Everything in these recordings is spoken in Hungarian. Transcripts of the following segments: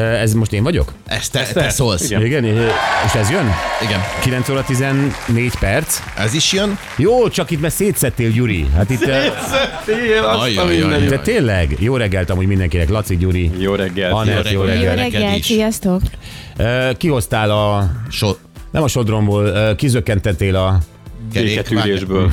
ez most én vagyok? Ezt te, te szólsz. Igen. Igen, és ez jön? Igen. 9 óra 14 perc. Ez is jön. Jó, csak itt mert szétszettél, Gyuri. Hát itt... ö, Ajajajaj. De tényleg, jó reggelt amúgy mindenkinek. Laci, Gyuri. Jó reggelt. Anett, jó reggelt. Jó reggelt, is. sziasztok! Kihoztál a... So, Nem a sodromból, kizökkentettél a, Béketűrésből.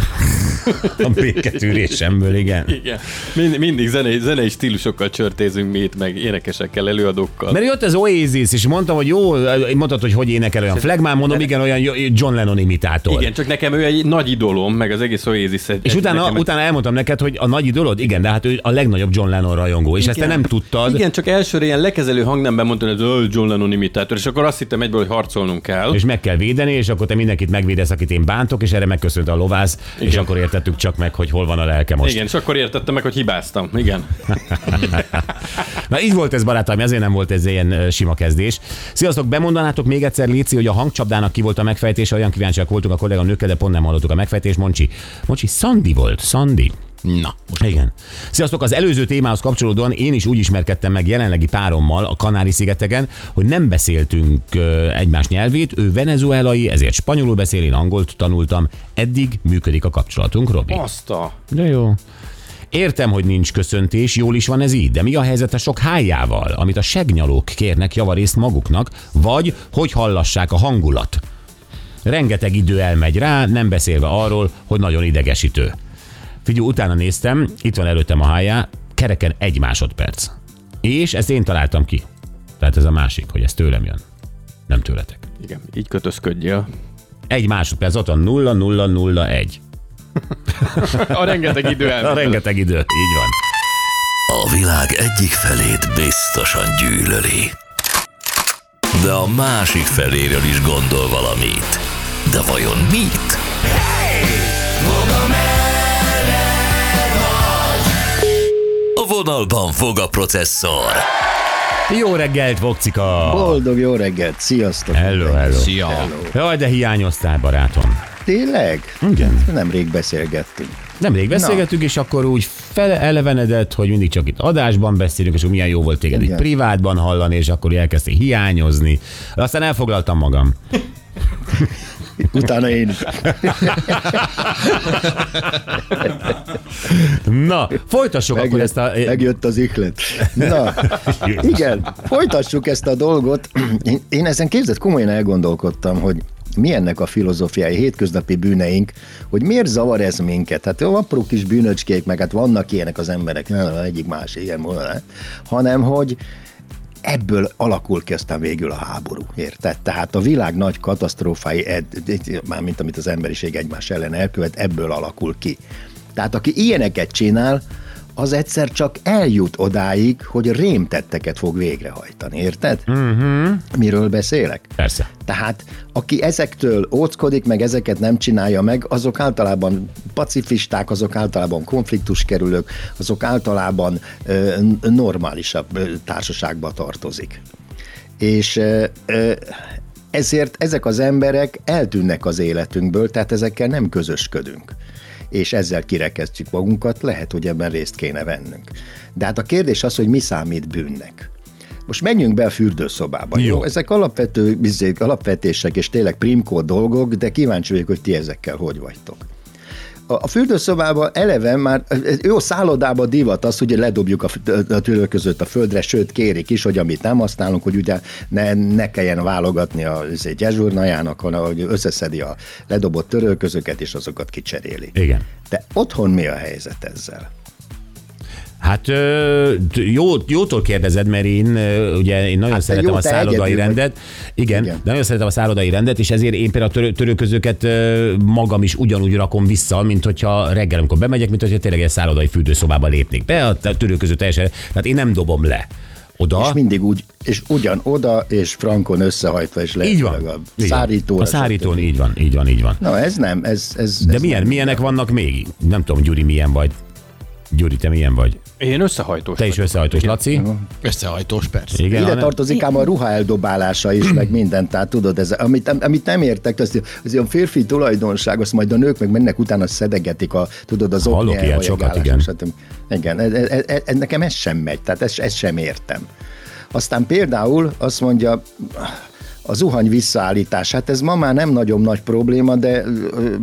a béketűrésemből, igen. Igen. Mind, mindig zenei, zenei stílusokkal csörtézünk mi itt, meg énekesekkel, előadókkal. Mert jött az Oasis, és mondtam, hogy jó, mondtad, hogy hogy énekel olyan flagmán, mondom, igen, olyan John Lennon imitátor. Igen, csak nekem ő egy nagy idolom, meg az egész Oasis egy, És utána, nekem utána elmondtam neked, hogy a nagy idolod, igen, de hát ő a legnagyobb John Lennon rajongó, és ezt te nem tudtad. Igen, csak elsőre ilyen lekezelő hangnemben mondtam, hogy ez "Ö, John Lennon imitátor, és akkor azt hittem egyből, hogy harcolnunk kell. És meg kell védeni, és akkor te mindenkit megvédesz, akit én bántok, és erre megköszönt a lovász, és Igen. akkor értettük csak meg, hogy hol van a lelke most. Igen, és akkor értettem meg, hogy hibáztam. Igen. Na így volt ez, barátaim, ezért nem volt ez ilyen sima kezdés. Sziasztok, bemondanátok még egyszer, Léci, hogy a hangcsapdának ki volt a megfejtése, olyan kíváncsiak voltunk a kollega nőkkel, de pont nem hallottuk a megfejtést. Moncsi, Moncsi, Szandi volt, Szandi. Na, most Igen. Sziasztok, az előző témához kapcsolódóan én is úgy ismerkedtem meg jelenlegi párommal a Kanári-szigeteken, hogy nem beszéltünk egymás nyelvét, ő venezuelai, ezért spanyolul beszél, én angolt tanultam. Eddig működik a kapcsolatunk, Robi. Azt a... De jó. Értem, hogy nincs köszöntés, jól is van ez így, de mi a helyzet a sok hájával, amit a segnyalók kérnek javarészt maguknak, vagy hogy hallassák a hangulat? Rengeteg idő elmegy rá, nem beszélve arról, hogy nagyon idegesítő. Figyelj, utána néztem, itt van előttem a hájá, kereken egy másodperc. És ezt én találtam ki. Tehát ez a másik, hogy ez tőlem jön. Nem tőletek. Igen, így kötözködjél. Egy másodperc, ott van 0 0 0 1. A rengeteg idő A el. rengeteg idő, így van. A világ egyik felét biztosan gyűlöli. De a másik feléről is gondol valamit. De vajon mit? A vonalban fog a processzor. Jó reggelt, Vokcika! Boldog jó reggelt, sziasztok! Hello, hello. szia. Jaj, de hiányoztál, barátom. Tényleg? Igen. Nemrég beszélgettünk. Nemrég beszélgettünk, és akkor úgy felelevenedett, hogy mindig csak itt adásban beszélünk, és milyen jó volt téged itt Igen. privátban hallani, és akkor elkezdtél hiányozni. Aztán elfoglaltam magam. Utána én is. Na, folytassuk akkor Megjött, ezt a... megjött az ihlet. Na, igen, folytassuk ezt a dolgot. Én, én ezen képzett komolyan elgondolkodtam, hogy mi ennek a filozófiai hétköznapi bűneink, hogy miért zavar ez minket? Hát jó, apró kis bűnöcskék, meg hát vannak ilyenek az emberek, nem, egyik más, igen, hanem hogy ebből alakul ki aztán végül a háború, érted? Tehát a világ nagy katasztrófái, mármint amit az emberiség egymás ellen elkövet, ebből alakul ki. Tehát aki ilyeneket csinál, az egyszer csak eljut odáig, hogy rémtetteket fog végrehajtani, érted? Uh-huh. Miről beszélek? Persze. Tehát aki ezektől óckodik, meg ezeket nem csinálja meg, azok általában pacifisták, azok általában konfliktuskerülők, azok általában ö, normálisabb ö, társaságba tartozik. És ö, ö, ezért ezek az emberek eltűnnek az életünkből, tehát ezekkel nem közösködünk és ezzel kirekeztjük magunkat, lehet, hogy ebben részt kéne vennünk. De hát a kérdés az, hogy mi számít bűnnek. Most menjünk be a fürdőszobába. Jó. Jó. Ezek alapvető bizék, alapvetések és tényleg primkó dolgok, de kíváncsi vagyok, hogy ti ezekkel hogy vagytok. A, fürdőszobában eleve már, jó szállodában divat az, hogy ledobjuk a, a tülő között a földre, sőt kérik is, hogy amit nem használunk, hogy ugye ne, ne kelljen válogatni a gyezsurnajának, hanem hogy összeszedi a ledobott törölközöket, és azokat kicseréli. Igen. De otthon mi a helyzet ezzel? Hát jó, jótól kérdezed, mert én ugye én nagyon Hát te szeretem jó, a szállodai egyedül vagy. rendet. Igen, Igen. de nagyon szeretem a szállodai rendet, és ezért én például a törő, törőközöket ö, magam is ugyanúgy rakom vissza, mint hogyha reggel, amikor bemegyek, mint hogyha tényleg egy szállodai fürdőszobába lépnék be, a törőköző teljesen, tehát én nem dobom le oda. És mindig úgy, és ugyan oda, és frankon összehajtva, és így van. a így van. szárítóra. A szárítón, így van, így van, így van. Na ez nem, ez... ez De ez milyen, nem. milyenek vannak még? Nem tudom, Gyuri, milyen vagy. Gyuri, te milyen vagy? Én összehajtós. Te is összehajtós, Laci? Összehajtós, persze. Igen, Ide tartozik ám a ruha eldobálása is, meg minden, tehát tudod, ez, amit, amit nem értek, az, az ilyen férfi tulajdonság, azt majd a nők meg mennek utána szedegetik a, tudod, az Hallok okni ilyet sokat, igen. stb. Igen, ez, ez, ez, ez, nekem ez sem megy, tehát ezt, ezt sem értem. Aztán például azt mondja, a zuhany visszaállítás, hát ez ma már nem nagyon nagy probléma, de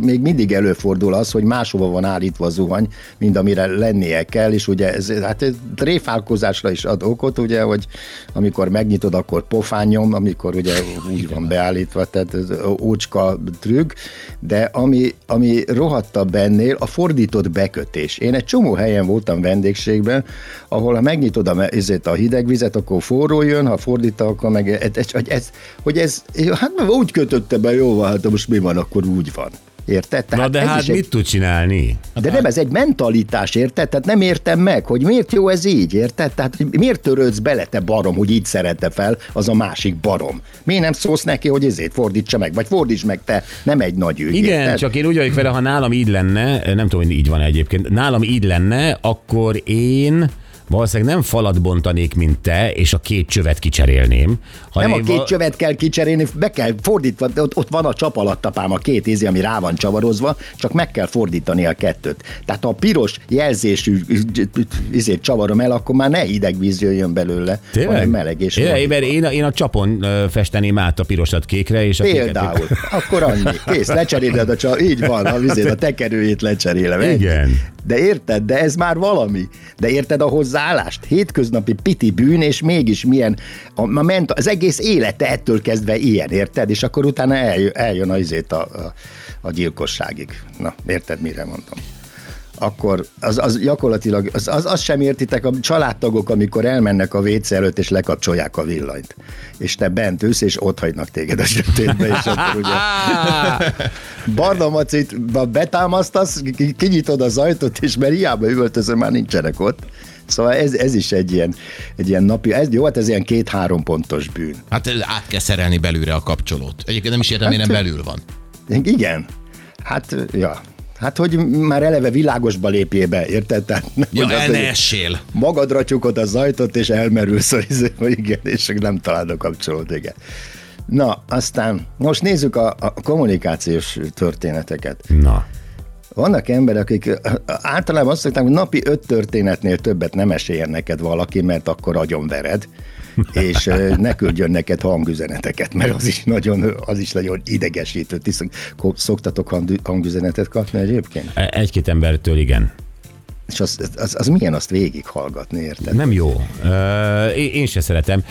még mindig előfordul az, hogy máshova van állítva a zuhany, mint amire lennie kell, és ugye ez, hát ez tréfálkozásra is ad okot, ugye, hogy amikor megnyitod, akkor pofányom, amikor ugye úgy van beállítva, tehát ez ócska trükk, de ami, ami rohadtabb ennél, a fordított bekötés. Én egy csomó helyen voltam vendégségben, ahol ha megnyitod a, ezért a hideg vizet, akkor forró jön, ha fordítod, akkor meg ez, ez, hogy ez, hát úgy kötötte be, jó hát most mi van, akkor úgy van. Érted? Na de hát is egy- mit tud csinálni? de nem, ez egy mentalitás, érted? Tehát nem értem meg, hogy miért jó ez így, érted? Tehát hogy miért törődsz bele, te barom, hogy így szerette fel az a másik barom? Miért nem szólsz neki, hogy ezért fordítsa meg, vagy fordíts meg te, nem egy nagy ügy. Igen, érted? csak én úgy vagyok vele, ha nálam így lenne, nem tudom, hogy így van egyébként, nálam így lenne, akkor én valószínűleg nem falat bontanék, mint te, és a két csövet kicserélném. Nem hanem a két val- csövet kell kicserélni, be kell fordítva, ott, ott van a csap alatt apám, a két ízi, ami rá van csavarozva, csak meg kell fordítani a kettőt. Tehát ha a piros jelzésű izét csavarom el, akkor már ne hideg víz jöjjön belőle, hanem meleg és én, fordítva. én, a, én a csapon festeném át a pirosat kékre, és a kéket- Például. Akkor annyi. Kész, lecseréled a csa... Így van, a, vizét, a tekerőjét lecserélem. Igen. De érted, de ez már valami. De érted a hozzáállást? Hétköznapi piti bűn, és mégis milyen, a, a ment, az egész élete ettől kezdve ilyen, érted? És akkor utána eljön, eljön az, izét a, a, a gyilkosságig. Na, érted, mire mondtam? akkor az, az gyakorlatilag, az, az, az sem értitek, a családtagok, amikor elmennek a WC előtt, és lekapcsolják a villanyt. És te bent ülsz, és ott hagynak téged a sötétbe, és akkor ugye Barna Macit betámasztasz, ki- kinyitod az ajtót, és mert hiába üvöltözöm, már nincsenek ott. Szóval ez, ez is egy ilyen, egy ilyen napi, ez, jó, hát ez ilyen két-három pontos bűn. Hát át kell szerelni belülre a kapcsolót. Egyébként nem is értem, miért nem belül van. Igen, hát, ja. Hát, hogy már eleve világosba lépjél be, érted? Tehát, Ja, hogy az, el ne essél. Magadra csukod az ajtót, és elmerülsz, hogy izé- igen, és nem találod a kapcsolót, igen. Na, aztán most nézzük a, a kommunikációs történeteket. Na. Vannak emberek, akik általában azt mondták, hogy napi öt történetnél többet nem esélyen neked valaki, mert akkor agyonvered, és ne küldjön neked hangüzeneteket, mert az is nagyon, az is nagyon idegesítő. Ti szoktatok hang- hangüzenetet kapni egyébként? E- Egy-két embertől igen. És az, az, az milyen azt végighallgatni, érted? Nem jó. Ö, Én se szeretem.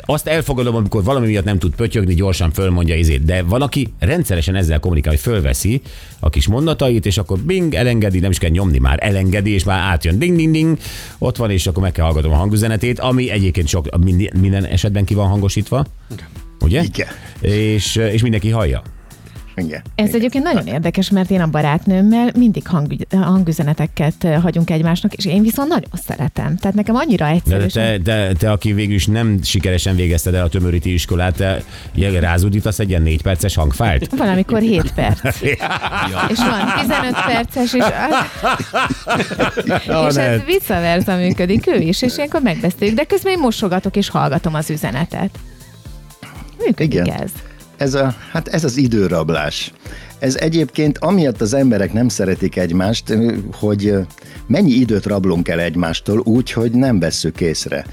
Azt elfogadom, amikor valami miatt nem tud pötyögni, gyorsan fölmondja izét, de van, aki rendszeresen ezzel kommunikál, hogy fölveszi a kis mondatait, és akkor bing, elengedi, nem is kell nyomni már, elengedi, és már átjön ding, ding, ding, ott van, és akkor meg kell hallgatom a hangüzenetét, ami egyébként sok, minden, minden esetben ki van hangosítva. Ugye? Igen. És, és mindenki hallja. Igen. Ez egyébként nagyon érdekes, mert én a barátnőmmel mindig hangügy, hangüzeneteket hagyunk egymásnak, és én viszont nagyon szeretem. Tehát nekem annyira egyszerű. de te, te, te, aki végül is nem sikeresen végezted el a tömöríti iskolát, te rázudítasz egy ilyen négy perces hangfájlt? Valamikor 7 perc. És van 15 perces, és, és ez visszaverza működik ő is, és ilyenkor megbeszéljük, de közben én mosogatok és hallgatom az üzenetet. Működik Igen. ez. Ez, a, hát ez az időrablás. Ez egyébként amiatt az emberek nem szeretik egymást, hogy mennyi időt rablunk el egymástól úgy, hogy nem vesszük észre.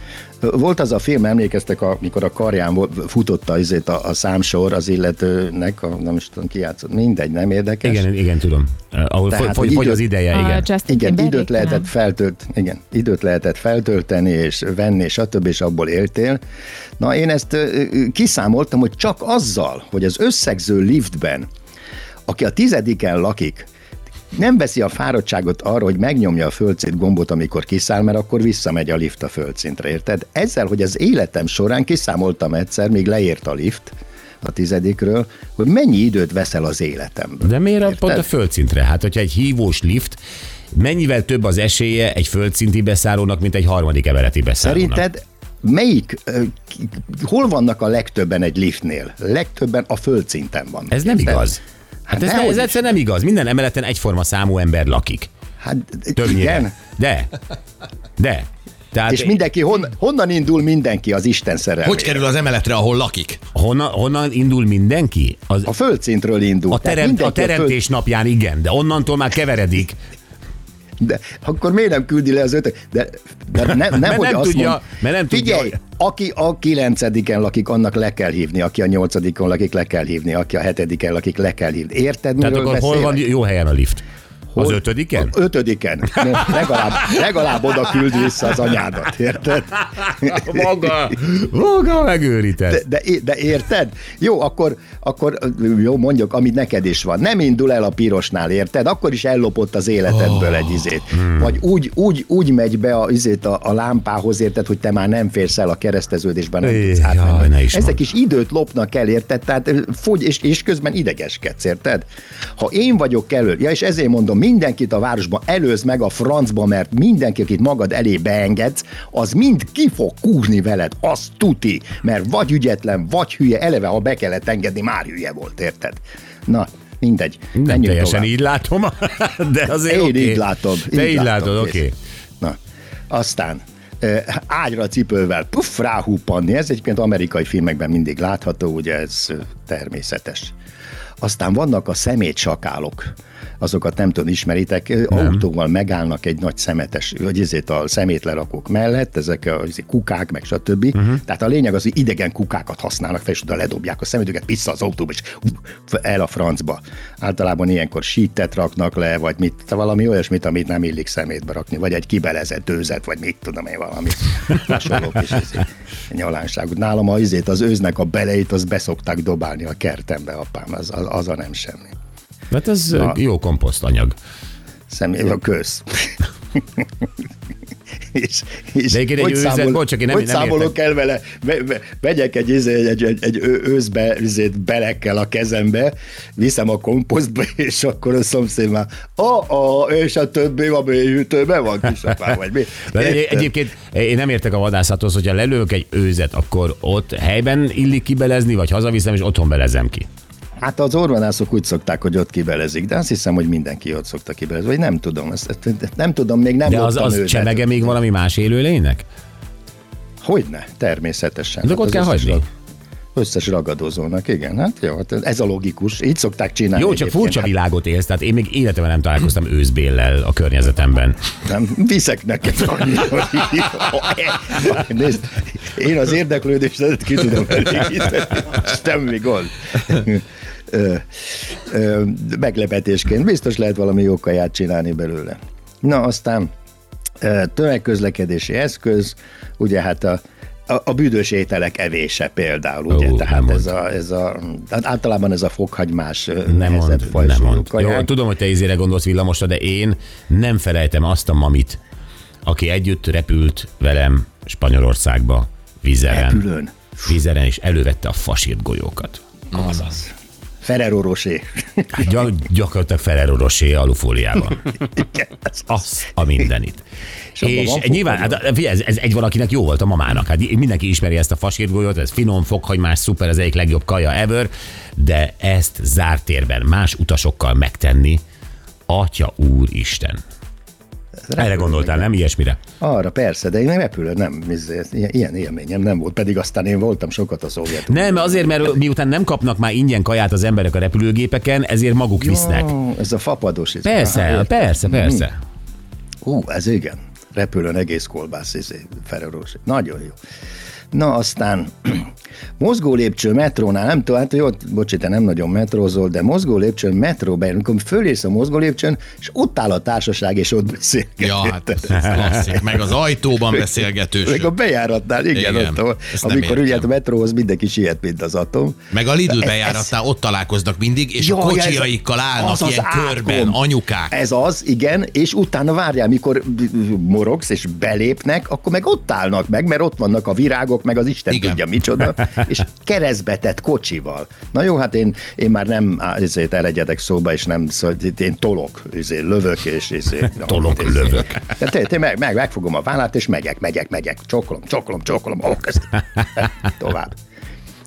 Volt az a film, emlékeztek, amikor a karján futotta azért a, a számsor az illetőnek, a, nem is tudom ki játszott, mindegy, nem érdekes. Igen, igen, tudom. Ahol Tehát, fogy, hogy fogy, az ideje, A igen. Justin Igen, Timberlake időt lehetett feltölt, igen, időt lehetett feltölteni és venni, stb. és abból éltél. Na, én ezt kiszámoltam, hogy csak azzal, hogy az összegző liftben, aki a tizediken lakik, nem veszi a fáradtságot arra, hogy megnyomja a földszint gombot, amikor kiszáll, mert akkor visszamegy a lift a földszintre, érted? Ezzel, hogy az életem során kiszámoltam egyszer, még leért a lift a tizedikről, hogy mennyi időt veszel az életemből. De miért Érted? pont a földszintre? Hát, hogyha egy hívós lift, mennyivel több az esélye egy földszinti beszállónak, mint egy harmadik emeleti beszállónak? Szerinted melyik, hol vannak a legtöbben egy liftnél? Legtöbben a földszinten van. Ez nem igaz. Hát ez, ne, ez egyszer nem igaz. Minden emeleten egyforma számú ember lakik. Hát Többnyire. igen. De. De. Tehát És mindenki, hon, honnan indul mindenki az Isten szerelmére? Hogy kerül az emeletre, ahol lakik? honnan, honnan indul mindenki? Az, A földszintről indul. a, terem, a teremtés napján igen, de onnantól már keveredik. De akkor miért nem küldi le az ötöt? De, de nem, nem, Mert hogy nem azt tudja- mond, mert nem tudja, Figyelj, aki a kilencediken lakik, annak le kell hívni, aki a nyolcadikon lakik, le kell hívni, aki a hetediken lakik, le kell hívni. Érted, Tehát miről akkor hol beszélek? van jó helyen a lift? Az Hol- ötödiken? Ötödiken. No, legalább, legalább oda küld vissza az anyádat, érted? Maga, maga megőrített. De, de, de érted? Jó, akkor, akkor jó, mondjuk, amit neked is van. Nem indul el a pirosnál, érted? Akkor is ellopott az életedből egy izét. Hmm. Vagy úgy, úgy, úgy megy be a, izét a, a lámpához, érted, hogy te már nem férsz el a kereszteződésben, nem tudsz átmenni. Ezek is időt lopnak el, érted? Tehát fogy, és, és közben idegeskedsz, érted? Ha én vagyok elő, ja, és ezért mondom, mindenkit a városban előz meg a francba, mert mindenki, akit magad elé beengedsz, az mind ki fog kúrni veled, az tuti, mert vagy ügyetlen, vagy hülye, eleve, ha be kellett engedni, már hülye volt, érted? Na, mindegy. Nem menjünk teljesen tovább. így látom, de azért Én oké. így látom. Te így látod, oké. Na, aztán ágyra cipővel puff, ráhuppanni, ez egyébként amerikai filmekben mindig látható, ugye ez természetes. Aztán vannak a szemétsakálok, azokat nem tudom, ismeritek, nem. autóval megállnak egy nagy szemetes, vagy ezért a szemétlerakók mellett, ezek a izé, kukák, meg stb. Uh-huh. Tehát a lényeg az, hogy idegen kukákat használnak fel, és oda ledobják a szemétüket vissza az autóba, és el a francba. Általában ilyenkor sítet raknak le, vagy mit, valami olyasmit, amit nem illik szemétbe rakni, vagy egy kibelezett őzet, vagy mit tudom én, valami hasonló kis izé, nyalánságot. Nálam a izét, az őznek a beleit, az beszokták dobálni a kertembe, apám, az, az, az a nem semmi. Hát ez Na. jó komposztanyag. Személy a köz. és, és De egy hogy őzet, számol- bocs, nem- hogy nem számolok értek. el vele, ve, ve, vegyek egy, izé, egy, egy, egy ő- őzbe izét belekkel a kezembe, viszem a komposztba, és akkor a szomszéd már, a, a, és a többi a mélyhűtőben van kisapám, vagy mi? De egy, egyébként én nem értek a vadászathoz, hogyha lelők egy őzet, akkor ott helyben illik kibelezni, vagy hazaviszem, és otthon belezem ki. Hát az orvanászok úgy szokták, hogy ott kibelezik, de azt hiszem, hogy mindenki ott szokta kibelezni, vagy nem tudom, ezt, ezt nem tudom, még nem De az, az őzet. csemege még valami más élőlénynek? Hogyne, természetesen. De ott Hát kell az összes hagyni. rag- Összes ragadozónak, igen. Hát jó, hát ez a logikus. Így szokták csinálni. Jó, csak egyébként. furcsa Hát világot élsz, tehát én még életemben nem találkoztam őzbéllel a környezetemben. Nem, viszek neked annyi, hogy- Nézd, én az érdeklődésedet ki tudom elégíteni. Semmi gond. Ö, ö, meglepetésként. Biztos lehet valami jó kaját csinálni belőle. Na, aztán tömegközlekedési eszköz, ugye hát a a, a büdös ételek evése például, ugye? Ó, Tehát ez a, ez a, hát általában ez a fokhagymás Nem nehezebb mond, nem fajsúlyú mond. Jó, tudom, hogy te izére gondolsz villamosra, de én nem felejtem azt a mamit, aki együtt repült velem Spanyolországba, vizeren. Repülőn. Vizeren, és elővette a fasírt golyókat. Azaz. Ferrero Rocher. Hát gy- gyakorlatilag Ferrero Rocher alufóliában. Igen, ez Az a mindenit. És És, nyilván, hát, figyelj, ez, ez, egy valakinek jó volt a mamának. Hát mindenki ismeri ezt a fasírgolyót, ez finom, fokhagymás, szuper, ez egyik legjobb kaja ever, de ezt zárt térben más utasokkal megtenni, Atya úristen. Erre gondoltál, nem ilyesmire? Arra persze, de én nem repülő, nem, ez- ilyen, élményem nem volt, pedig aztán én voltam sokat a szovjet. Nem, azért, mert miután nem kapnak már ingyen kaját az emberek a repülőgépeken, ezért maguk visznek. Ó, ez a fapados. Ez. Persze, Aha, persze, persze. Ú, ez igen. Repülőn egész kolbász, izé, Ferrero. Nagyon jó. Na aztán mozgó lépcső metrónál, nem tudom, hát jó, bocsi, te nem nagyon metrózol, de mozgó lépcső metróban, amikor fölérsz a mozgó lépcsőn, és ott áll a társaság, és ott beszélget. Ja, hát ez klasszik. Meg az ajtóban beszélgetős. Meg a bejáratnál, igen, Igen, ott, ahol- amikor ugye a metróhoz mindenki siet, mint az atom. Meg a Lidl Ez- bejáratnál ott találkoznak mindig, és a Jaj, ez- kocsiaikkal állnak az az ilyen körben, átkom. anyukák. Ez az, igen, és utána várjál, mikor morogsz és belépnek, akkor meg ott állnak meg, mert ott vannak a virágok, meg az Isten Igen. tudja micsoda, és keresztbetett kocsival. Na jó, hát én, én már nem ezért elegyedek szóba, és nem, szóval én tolok, ezért lövök, és ezért, Tolok, ezért- lövök. De te, te meg, meg, megfogom a vállát, és megyek, megyek, megyek, csokolom, csokolom, csokolom, közt. tovább.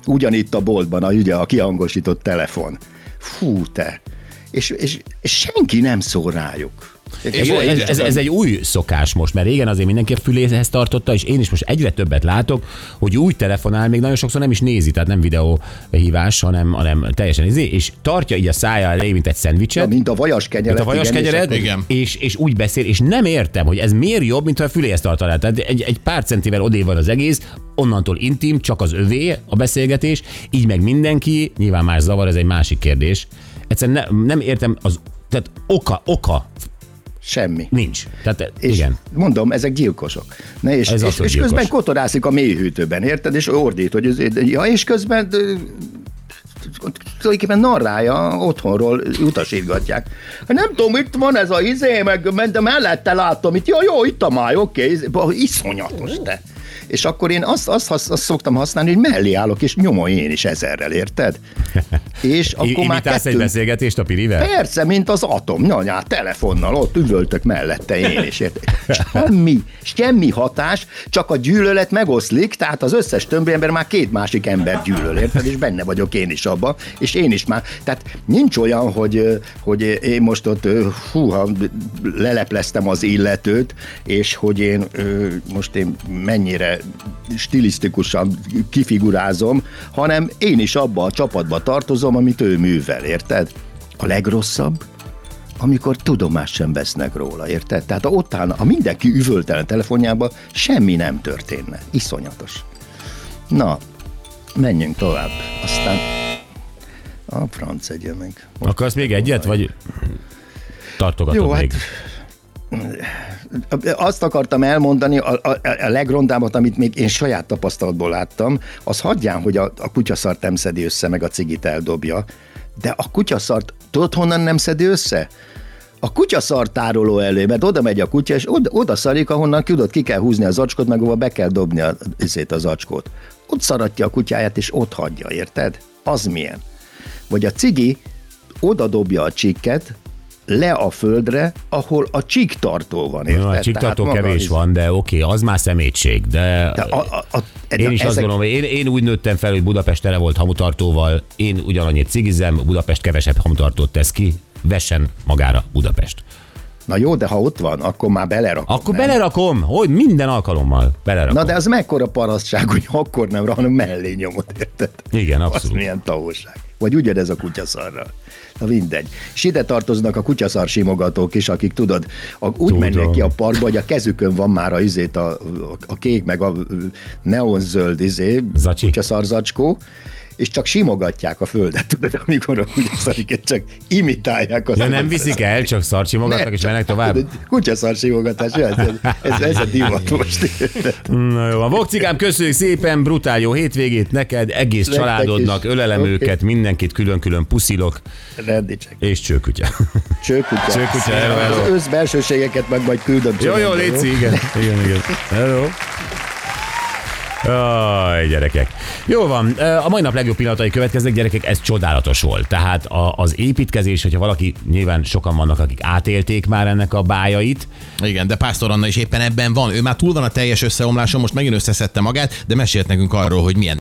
Ugyanitt a boltban, a, ugye, a kihangosított telefon. Fú, te. És, és, és senki nem szól rájuk. Ez, ez, ez, ez egy új szokás most, mert régen azért mindenki a füléhez tartotta, és én is most egyre többet látok, hogy úgy telefonál, még nagyon sokszor nem is nézi, tehát nem videóhívás, hanem, hanem teljesen nézi, és tartja így a szája elé, mint egy szendvicset, Ja, mint a vajas kenyeret. mint a vajas igen, és kenyered, akkor- Igen. és, és úgy beszél, és nem értem, hogy ez miért jobb, mint ha a füléhez tartaná. Tehát egy, egy pár centivel odé van az egész, onnantól intim, csak az övé a beszélgetés, így meg mindenki, nyilván más zavar, ez egy másik kérdés. Egyszerűen ne, nem értem, az, tehát oka, oka Semmi. nincs. Tehát És igen. mondom, ezek gyilkosok. Na és, Ez és, és közben gyilkos. kotorászik a mélyhűtőben, érted? És ordít, hogy ez, ja, és közben tulajdonképpen narrája otthonról utasítgatják. Nem tudom, itt van ez a izé, meg mentem mellette látom, itt, jó, jó, itt a máj, oké, okay. iszonyatos te. És akkor én azt, azt, azt, azt szoktam használni, hogy mellé állok, és nyomom én is ezerrel, érted? És akkor már Imitálsz egy beszélgetést a Pirivel? Persze, mint az atom. Nyanyá, telefonnal, ott üvöltök mellette én is. Érted? Semmi, semmi hatás, csak a gyűlölet megoszlik, tehát az összes többi ember már két másik ember gyűlöl, érted? És benne vagyok én is abban, és én is már. Tehát nincs olyan, hogy, hogy én most ott húha, lelepleztem az illetőt, és hogy én most én mennyire stilisztikusan kifigurázom, hanem én is abba a csapatba tartozom, amit ő művel, érted? A legrosszabb, amikor tudomást sem vesznek róla, érted? Tehát ott állna, ha mindenki üvöltelen telefonjába, semmi nem történne. Iszonyatos. Na, menjünk tovább. Aztán a franc egye meg. Akarsz még egyet, vagy tartogatod Jó, hát még? Azt akartam elmondani, a, a, a legrondábbat, amit még én saját tapasztalatból láttam, az hagyján, hogy a, a kutyaszart nem szedi össze, meg a cigit eldobja, de a kutyaszart, tudod honnan nem szedi össze? A kutyaszart tároló elő, mert oda megy a kutya, és oda, oda szarik, ahonnan tudod, ki kell húzni az acskot, meg ahova be kell dobni a, izét, az acskot. Ott szaratja a kutyáját, és ott hagyja, érted? Az milyen? Vagy a cigi oda dobja a csikket, le a földre, ahol a csíktartó van, érted? A csíktartó Tehát kevés is- van, de oké, az már szemétség, de... De a, a, a, Én is azt ezek- gondolom, hogy én, én úgy nőttem fel, hogy Budapest tele volt hamutartóval, én ugyanannyit cigizem, Budapest kevesebb hamutartót tesz ki, vessen magára Budapest. Na jó, de ha ott van, akkor már belerakom. Akkor nem? belerakom, hogy minden alkalommal belerakom. Na de az mekkora parasztság, hogy akkor nem, hanem mellé nyomod, érted? Igen, Az abszolút. milyen tavóság. Vagy ugyanez a kutyaszarra. Na mindegy. És ide tartoznak a kutyaszar simogatók is, akik tudod, a, úgy Tudom. mennek ki a parkba, hogy a kezükön van már a, izét, a, a, a kék, meg a neonzöld izé, Zacsi. És csak simogatják a földet, tudod, amikor a kutyaszariket csak imitálják. Az Ja, nem viszik el, csak szarcsimogatnak és mennek tovább. Kutyaszar simogatás, ez, ez, ez, a divat most. Na jó, a Vokcikám, köszönjük szépen, brutál jó hétvégét neked, egész családodnak, is. ölelem Oké. őket, mindenkit külön-külön puszilok, Rendicsek. és csőkutya. Csőkutya. Csőkutya, hello, hello. Az meg majd küldöm. Jó, jó, Léci, igen, igen, igen. Hello. Aj, gyerekek. Jó van, a mai nap legjobb pillanatai következnek, gyerekek, ez csodálatos volt. Tehát a, az építkezés, hogyha valaki, nyilván sokan vannak, akik átélték már ennek a bájait, Igen, de Pásztor Anna is éppen ebben van. Ő már túl van a teljes összeomláson, most megint összeszedte magát, de mesélt nekünk arról, hogy milyen